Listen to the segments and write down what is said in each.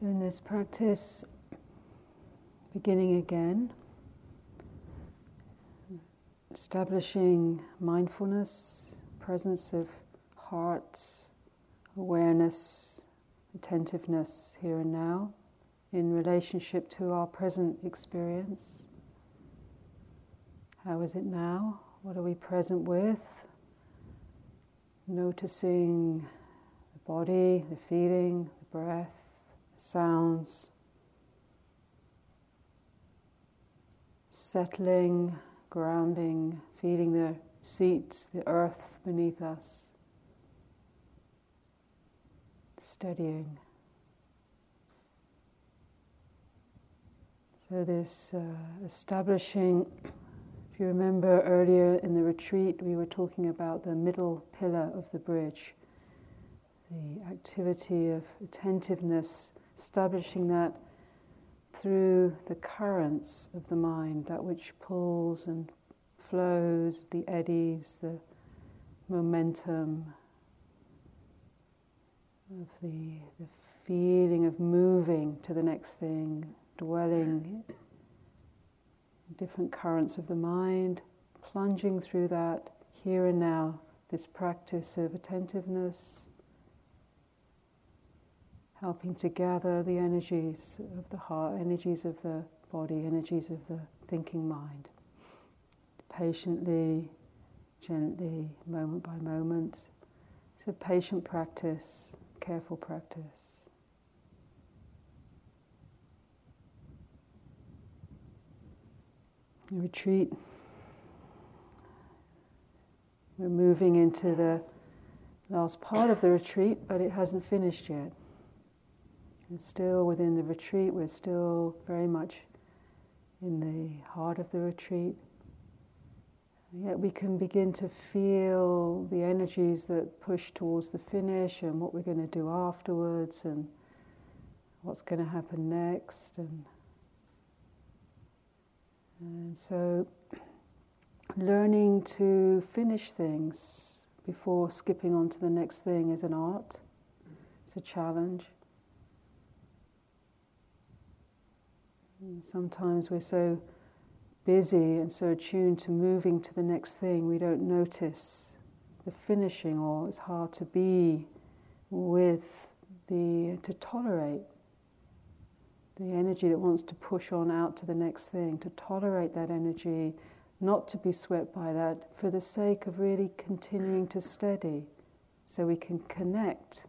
So, in this practice, beginning again, establishing mindfulness, presence of heart, awareness, attentiveness here and now in relationship to our present experience. How is it now? What are we present with? Noticing the body, the feeling, the breath, sounds. Settling, grounding, feeling the seat, the earth beneath us. Steadying. So, this uh, establishing, if you remember earlier in the retreat, we were talking about the middle pillar of the bridge, the activity of attentiveness, establishing that through the currents of the mind, that which pulls and flows, the eddies, the momentum of the, the feeling of moving to the next thing, dwelling in different currents of the mind, plunging through that here and now, this practice of attentiveness, helping to gather the energies of the heart, energies of the body, energies of the thinking mind. Patiently, gently, moment by moment. It's a patient practice, careful practice. The retreat. We're moving into the last part of the retreat, but it hasn't finished yet. And still within the retreat, we're still very much in the heart of the retreat. And yet we can begin to feel the energies that push towards the finish and what we're going to do afterwards and what's going to happen next and and so, learning to finish things before skipping on to the next thing is an art, it's a challenge. Sometimes we're so busy and so attuned to moving to the next thing, we don't notice the finishing, or it's hard to be with the, to tolerate the energy that wants to push on out to the next thing, to tolerate that energy, not to be swept by that, for the sake of really continuing to steady, so we can connect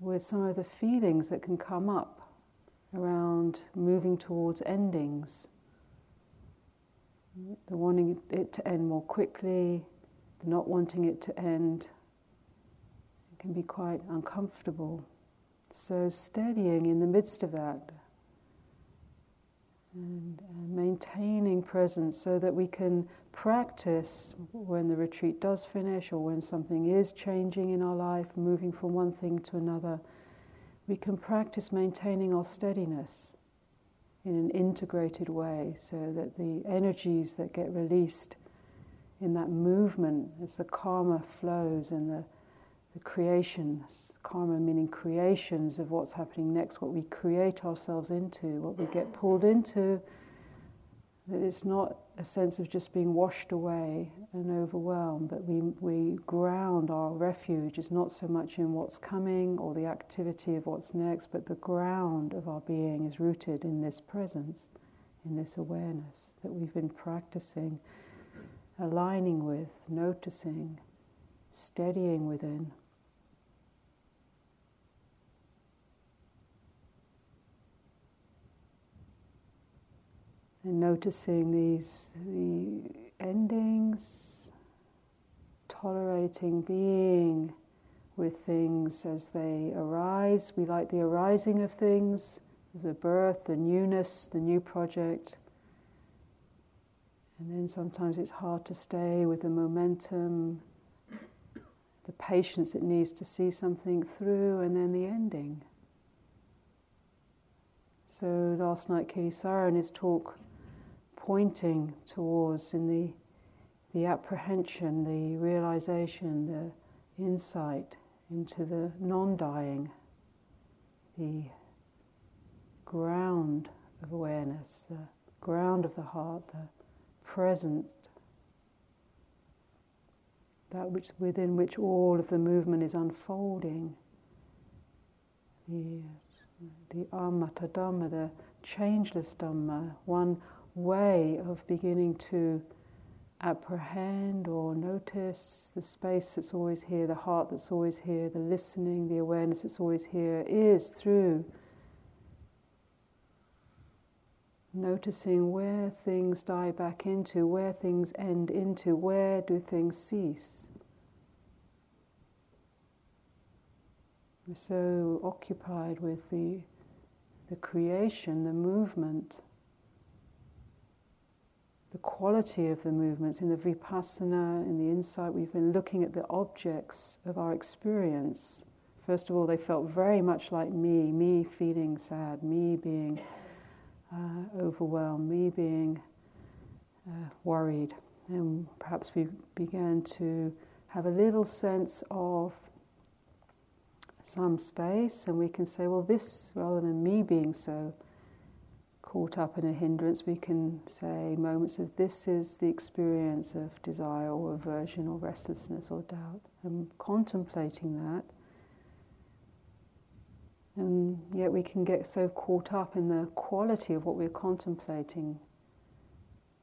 with some of the feelings that can come up around moving towards endings. The wanting it to end more quickly, the not wanting it to end. It can be quite uncomfortable. So, steadying in the midst of that and, and, maintaining presence so that we can practice when the retreat does finish or when something is changing in our life, moving from one thing to another. We can practice maintaining our steadiness in an integrated way so that the energies that get released in that movement as the karma flows and the the creations, karma meaning creations of what's happening next, what we create ourselves into, what we get pulled into, that it's not a sense of just being washed away and overwhelmed, but we, we ground our refuge is not so much in what's coming or the activity of what's next, but the ground of our being is rooted in this presence, in this awareness that we've been practicing, aligning with, noticing, steadying within. And noticing these the endings, tolerating being with things as they arise. We like the arising of things, the birth, the newness, the new project. And then sometimes it's hard to stay with the momentum, the patience it needs to see something through, and then the ending. So last night, Kittisaro in his talk pointing towards in the, the apprehension, the realization, the insight into the non dying, the ground of awareness, the ground of the heart, the present, that which within which all of the movement is unfolding. The, the amata dhamma, the changeless dhamma, one way of beginning to apprehend or notice the space that's always here, the heart that's always here, the listening, the awareness that's always here, is through noticing where things die back into, where things end into, where do things cease. We're so occupied with the, the creation, the movement, the quality of the movements. In the vipassana, in the insight, we've been looking at the objects of our experience. First of all, they felt very much like me, me feeling sad, me being uh, overwhelmed, me being uh, worried. And perhaps we began to have a little sense of some space, and we can say, well, this, rather than me being so caught up in a hindrance, we can say moments of this is the experience of desire or aversion or restlessness or doubt, and contemplating that and yet we can get so caught up in the quality of what we're contemplating,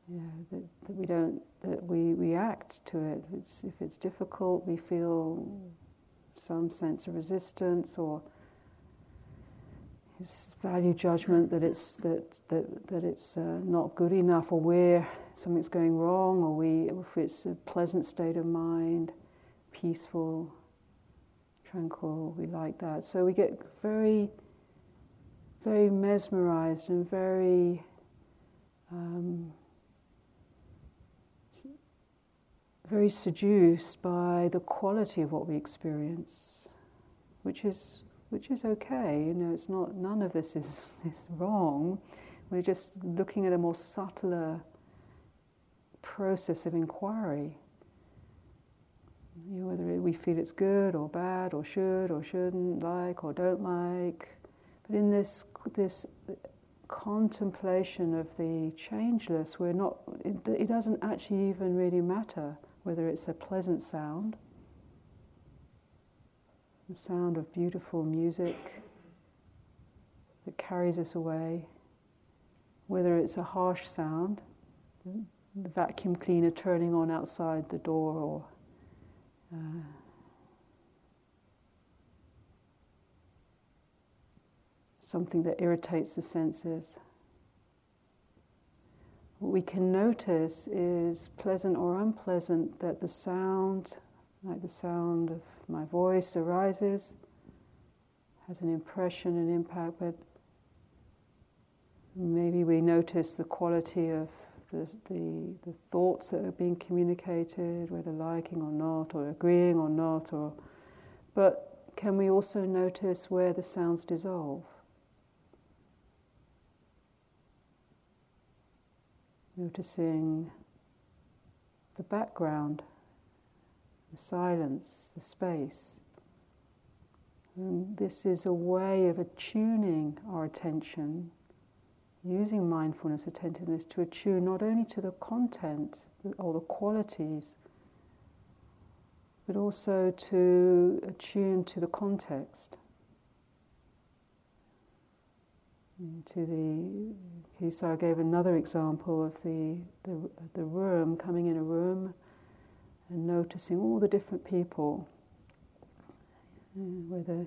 yeah, that, that we don't, that we react to it. It's, if it's difficult, we feel some sense of resistance or value judgment that it's that that, that it's uh, not good enough or where something's going wrong or we if it's a pleasant state of mind, peaceful, tranquil, we like that. So we get very, very mesmerized and very um, very seduced by the quality of what we experience, which is which is okay. You know, it's not none of this is, is wrong. We're just looking at a more subtler process of inquiry you know, whether we feel it's good or bad or should or shouldn't like or don't like. But in this, this contemplation of the changeless, we're not, it, it doesn't actually even really matter whether it's a pleasant sound, the sound of beautiful music that carries us away, whether it's a harsh sound, the vacuum cleaner turning on outside the door or uh, something that irritates the senses. What we can notice is pleasant or unpleasant that the sound, like the sound of my voice, arises, has an impression and impact, but maybe we notice the quality of the, the, the thoughts that are being communicated, whether liking or not, or agreeing or not, or but can we also notice where the sounds dissolve? Noticing the background, the silence, the space. And this is a way of attuning our attention using mindfulness, attentiveness to attune not only to the content or the qualities, but also to attune to the context. To the, Kittisaro gave another example of the, the, the room, coming in a room and noticing all the different people, whether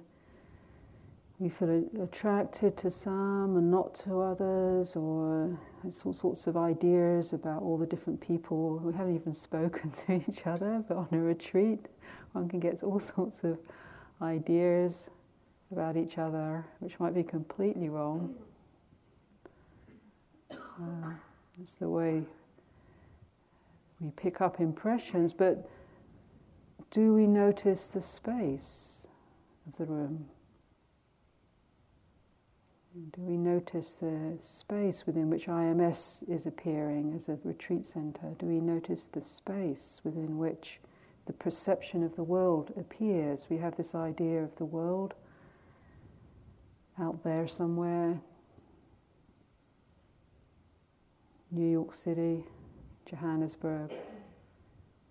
we feel attracted to some and not to others, or all sorts of ideas about all the different people. We haven't even spoken to each other, but on a retreat, one can get all sorts of ideas about each other, which might be completely wrong. Uh, it's the way we pick up impressions, but do we notice the space of the room? Do we notice the space within which IMS is appearing as a retreat center? Do we notice the space within which the perception of the world appears? We have this idea of the world out there somewhere, New York City, Johannesburg,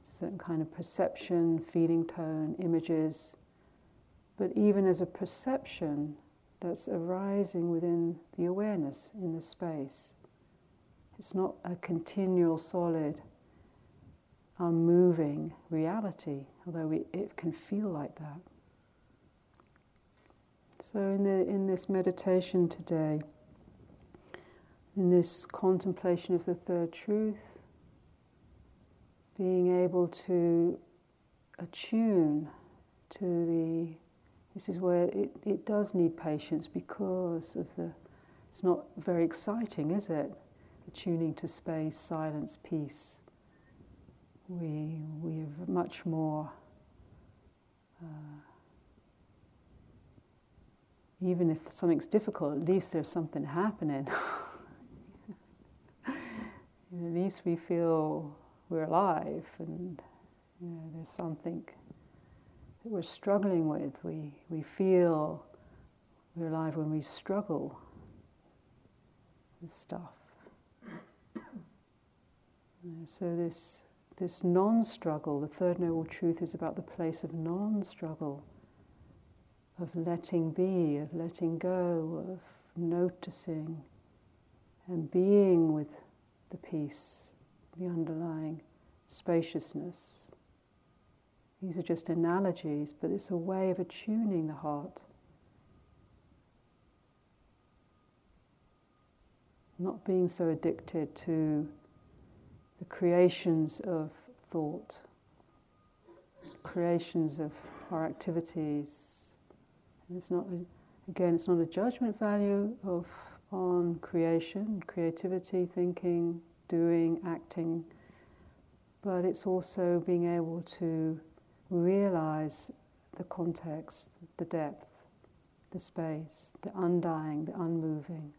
certain kind of perception, feeling tone, images. But even as a perception that's arising within the awareness in the space, it's not a continual, solid, unmoving reality, although we, it can feel like that. So, in, the, in this meditation today, in this contemplation of the third truth, being able to attune to the this is where it, it does need patience because of the it's not very exciting is it? Attuning to space silence peace. We we have much more uh, even if something's difficult at least there's something happening. At least we feel we're alive and you know, there's something that we're struggling with. We, we feel we're alive when we struggle with stuff. So this, this non-struggle, the third noble truth is about the place of non-struggle, of letting be, of letting go, of noticing and being with the peace the underlying spaciousness. These are just analogies, but it's a way of attuning the heart. Not being so addicted to the creations of thought, creations of our activities. And it's not, a, again, it's not a judgment value of on creation, creativity, thinking, doing, acting, but it's also being able to realize the context, the depth, the space, the undying, the unmoving.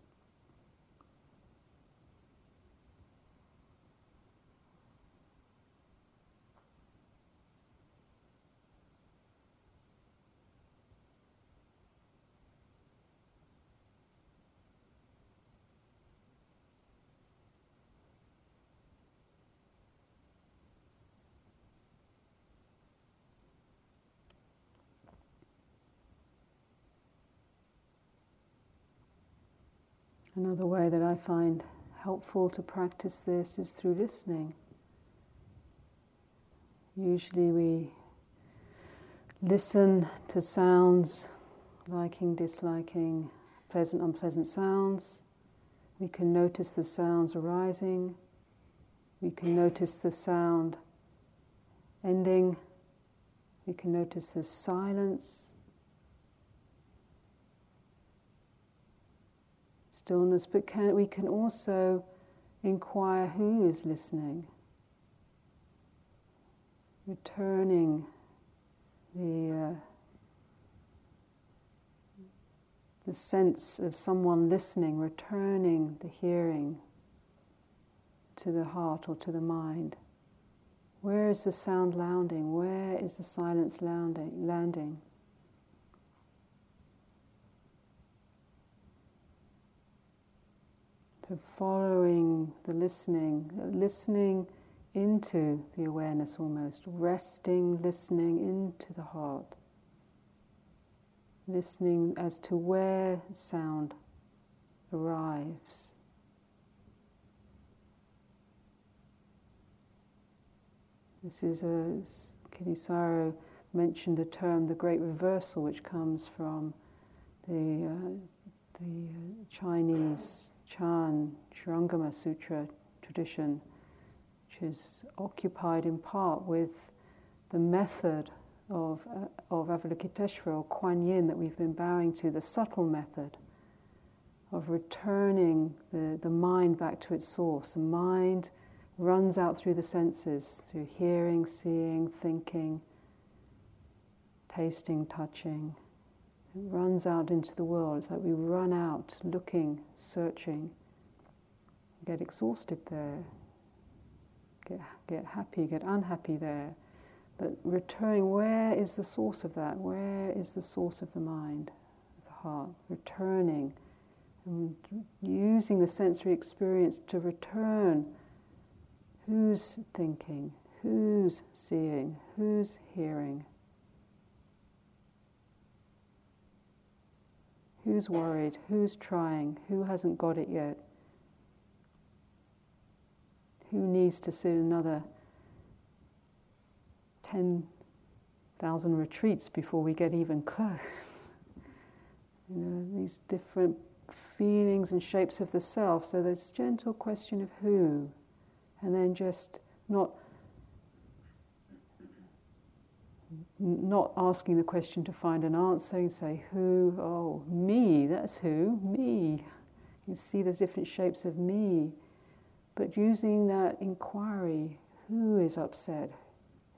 Another way that I find helpful to practice this is through listening. Usually we listen to sounds, liking, disliking, pleasant, unpleasant sounds. We can notice the sounds arising. We can notice the sound ending. We can notice the silence. Stillness, but can, we can also inquire who is listening, returning the, uh, the sense of someone listening, returning the hearing to the heart or to the mind. Where is the sound landing? Where is the silence landing? landing? So, following the listening, listening into the awareness almost, resting, listening into the heart, listening as to where sound arrives. This is as Kittisaro mentioned the term the great reversal, which comes from the, uh, the uh, Chinese Chan Shurangama Sutra tradition, which is occupied in part with the method of, uh, of Avalokiteshvara or Kuan Yin that we've been bowing to, the subtle method of returning the, the mind back to its source. The mind runs out through the senses, through hearing, seeing, thinking, tasting, touching, runs out into the world. It's like we run out looking, searching, get exhausted there, get, get happy, get unhappy there. But returning, where is the source of that? Where is the source of the mind, of the heart, returning and using the sensory experience to return who's thinking, who's seeing, who's hearing, who's worried, who's trying, who hasn't got it yet, who needs to sit another 10,000 retreats before we get even close. You know, these different feelings and shapes of the self. So this gentle question of who, and then just not not asking the question to find an answer. You say who, oh me, that's who, me. You see there's different shapes of me, but using that inquiry, who is upset,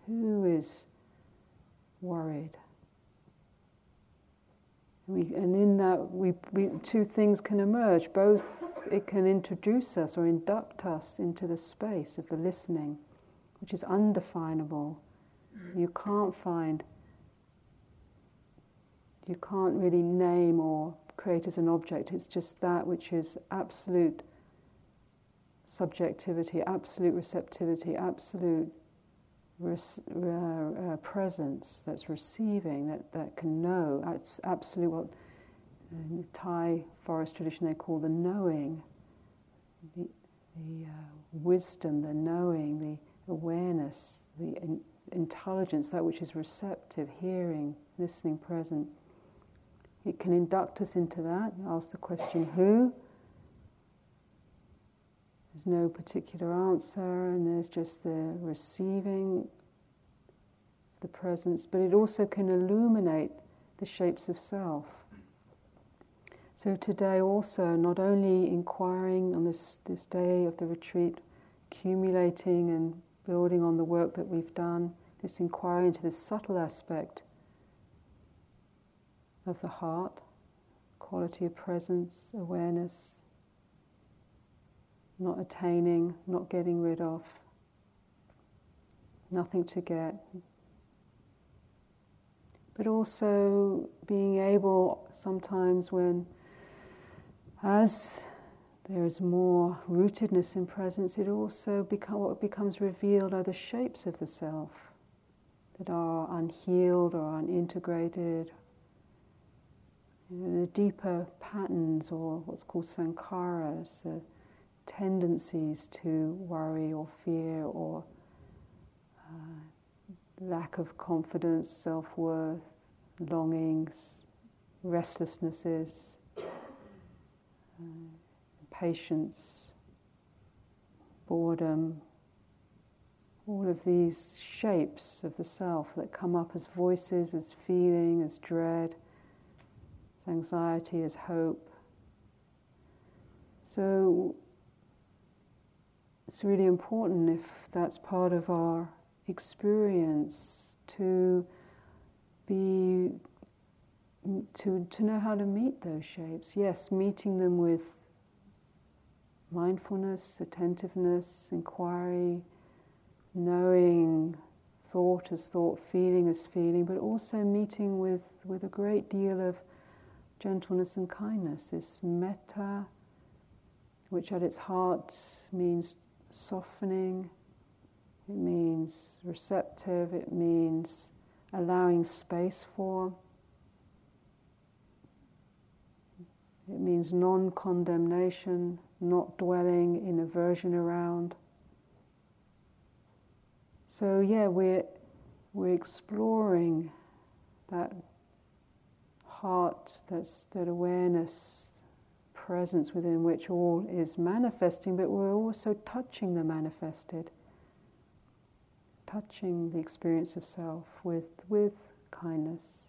who is worried. We, and in that, we, we, two things can emerge. Both it can introduce us or induct us into the space of the listening, which is undefinable. You can't find, you can't really name or create as an object. It's just that which is absolute subjectivity, absolute receptivity, absolute res, uh, uh, presence that's receiving, that, that can know. It's absolutely what in the Thai forest tradition they call the knowing, the, the uh, wisdom, the knowing, the awareness, the in, intelligence, that which is receptive, hearing, listening, present. It can induct us into that. Ask the question, who? There's no particular answer, and there's just the receiving the presence, but it also can illuminate the shapes of self. So today also, not only inquiring on this, this day of the retreat, accumulating and building on the work that we've done, this inquiry into this subtle aspect of the heart, quality of presence, awareness, not attaining, not getting rid of, nothing to get. But also being able sometimes when, as there is more rootedness in presence, it also become, what becomes revealed are the shapes of the self that are unhealed or unintegrated. You know, the deeper patterns or what's called sankharas, the tendencies to worry or fear or uh, lack of confidence, self worth, longings, restlessnesses, uh, patience, boredom, all of these shapes of the self that come up as voices, as feeling, as dread, as anxiety, as hope. So it's really important if that's part of our experience to be to, to know how to meet those shapes. Yes, meeting them with mindfulness, attentiveness, inquiry, knowing thought as thought, feeling as feeling, but also meeting with, with a great deal of gentleness and kindness, this metta, which at its heart means softening, it means receptive, it means allowing space for, it means non condemnation, not dwelling in aversion around. So, yeah, we're, we're exploring that heart, that's, that awareness, presence within which all is manifesting, but we're also touching the manifested, touching the experience of self with, with kindness.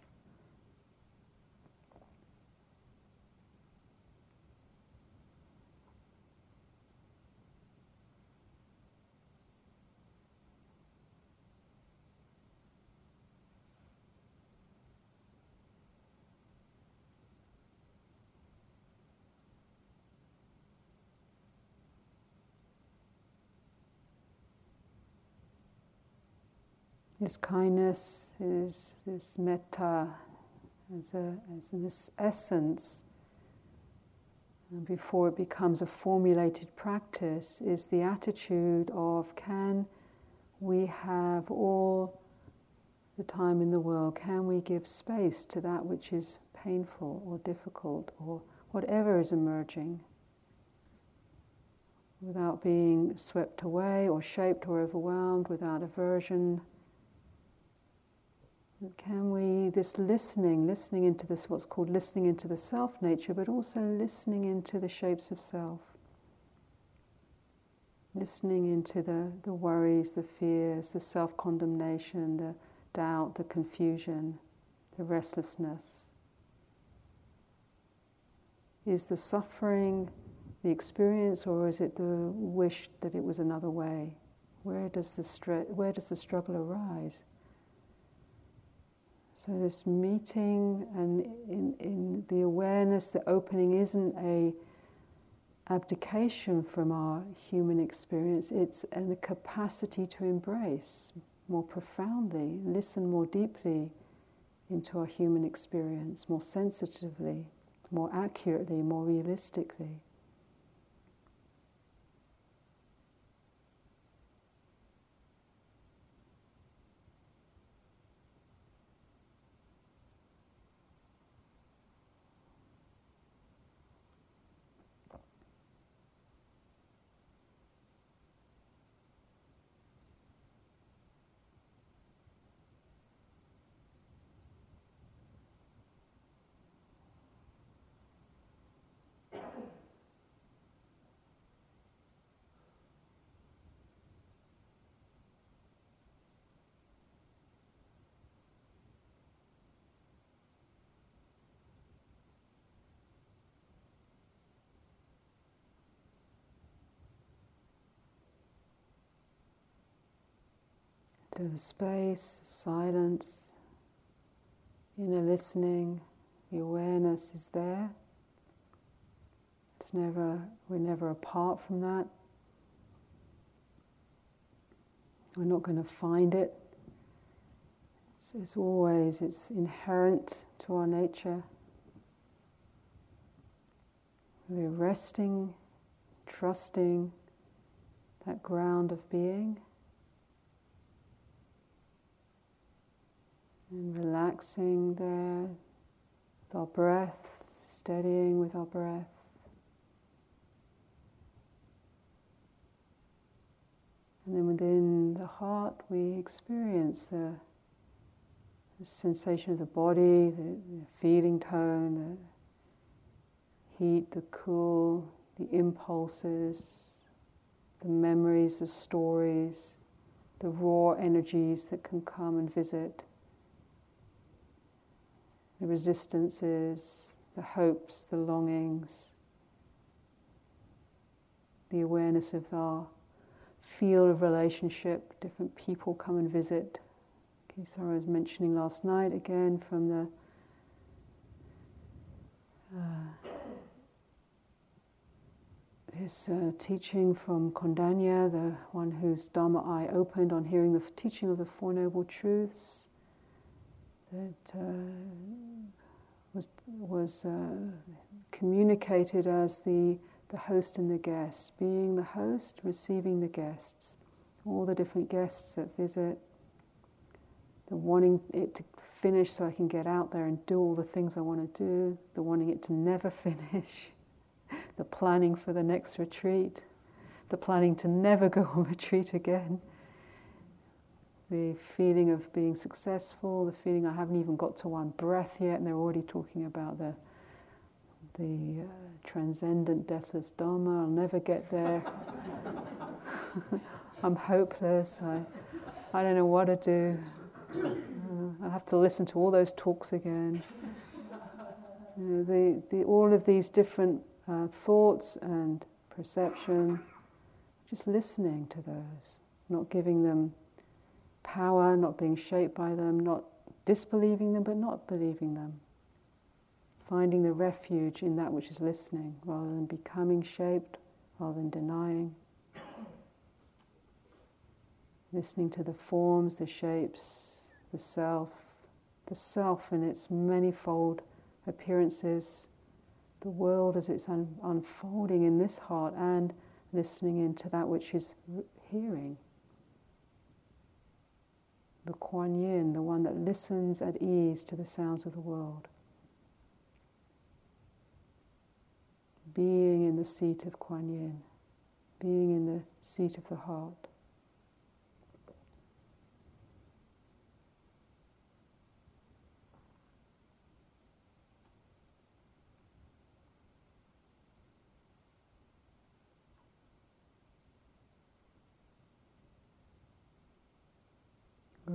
This kindness is this metta, as, a, as an essence, uh, before it becomes a formulated practice, is the attitude of can we have all the time in the world, can we give space to that which is painful or difficult or whatever is emerging without being swept away or shaped or overwhelmed, without aversion? Can we, this listening, listening into this, what's called listening into the self nature, but also listening into the shapes of self, listening into the, the worries, the fears, the self condemnation, the doubt, the confusion, the restlessness? Is the suffering the experience, or is it the wish that it was another way? Where does the, stre- where does the struggle arise? So, this meeting and in, in the awareness, the opening isn't a abdication from our human experience, it's a capacity to embrace more profoundly, listen more deeply into our human experience, more sensitively, more accurately, more realistically. To the space, silence, inner listening, the awareness is there. It's never, we're never apart from that. We're not going to find it. It's, it's always, it's inherent to our nature. We're resting, trusting that ground of being. And relaxing there with our breath, steadying with our breath. And then within the heart, we experience the, the sensation of the body, the, the feeling tone, the heat, the cool, the impulses, the memories, the stories, the raw energies that can come and visit the resistances, the hopes, the longings, the awareness of our field of relationship. Different people come and visit. Kittisaro was mentioning last night again from the uh, this uh, teaching from Kondanya, the one whose Dharma eye opened on hearing the teaching of the Four Noble Truths that uh, was, was uh, communicated as the, the host and the guest, being the host, receiving the guests, all the different guests that visit, the wanting it to finish so I can get out there and do all the things I want to do, the wanting it to never finish, the planning for the next retreat, the planning to never go on retreat again the feeling of being successful, the feeling I haven't even got to one breath yet, and they're already talking about the the uh, transcendent, deathless Dharma. I'll never get there. I'm hopeless. I, I don't know what to do. Uh, I have to listen to all those talks again. You know, the, the, all of these different uh, thoughts and perception, just listening to those, not giving them power, not being shaped by them, not disbelieving them, but not believing them. Finding the refuge in that which is listening rather than becoming shaped, rather than denying. Listening to the forms, the shapes, the self, the self in its manifold appearances, the world as it's un- unfolding in this heart, and listening into that which is hearing. The Kuan Yin, the one that listens at ease to the sounds of the world. Being in the seat of Kuan Yin, being in the seat of the heart.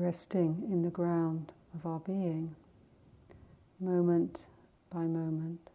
Resting in the ground of our being, moment by moment.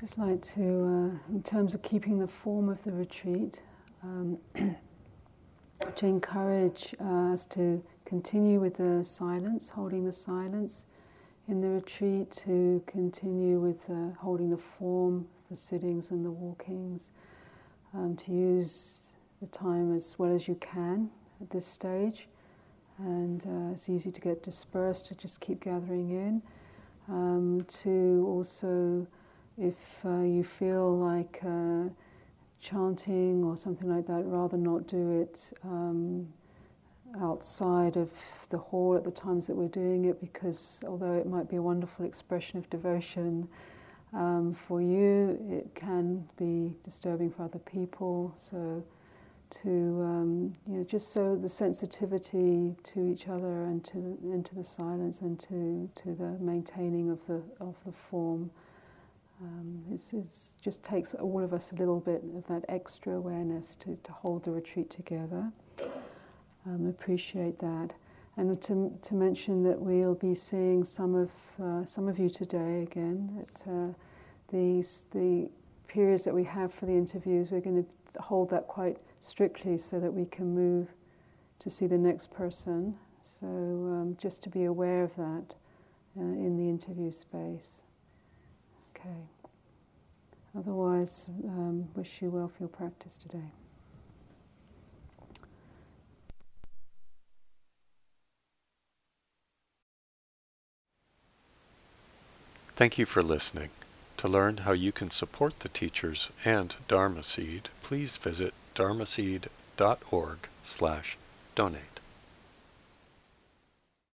Just like to, uh, in terms of keeping the form of the retreat, um, to encourage us to continue with the silence, holding the silence in the retreat, to continue with uh, holding the form, the sittings and the walkings, um, to use the time as well as you can at this stage. And uh, it's easy to get dispersed, to just keep gathering in. Um, to also if uh, you feel like uh, chanting or something like that, rather not do it um, outside of the hall at the times that we're doing it, because although it might be a wonderful expression of devotion um, for you, it can be disturbing for other people. So to um, you know, just so the sensitivity to each other and to into the silence and to to the maintaining of the of the form. Um, this is, just takes all of us a little bit of that extra awareness to, to hold the retreat together. Um, appreciate that. And to, to mention that we'll be seeing some of, uh, some of you today again. That uh, these, the periods that we have for the interviews, we're going to hold that quite strictly so that we can move to see the next person. So um, just to be aware of that uh, in the interview space. Okay. Otherwise, um, wish you well for your practice today. Thank you for listening. To learn how you can support the teachers and Dharma Seed, please visit dharmaseed.org slash donate.